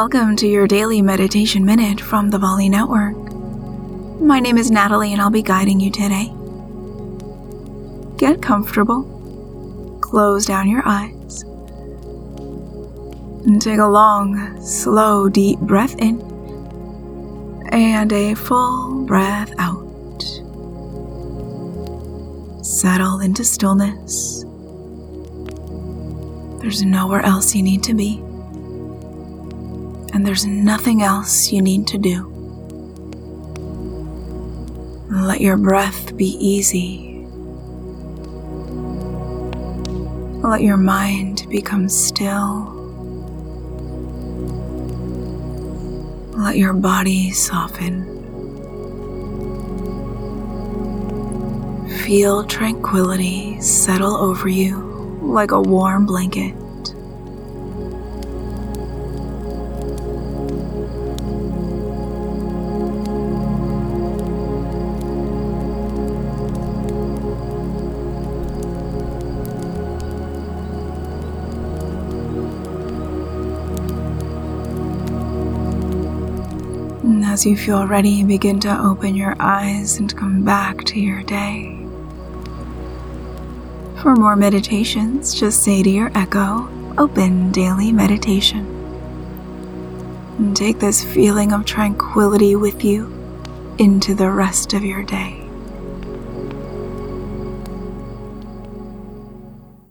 Welcome to your daily meditation minute from the Volley Network. My name is Natalie and I'll be guiding you today. Get comfortable, close down your eyes, and take a long, slow, deep breath in and a full breath out. Settle into stillness. There's nowhere else you need to be and there's nothing else you need to do. Let your breath be easy. Let your mind become still. Let your body soften. Feel tranquility settle over you like a warm blanket. And as you feel ready, begin to open your eyes and come back to your day. For more meditations, just say to your echo, Open Daily Meditation. And take this feeling of tranquility with you into the rest of your day.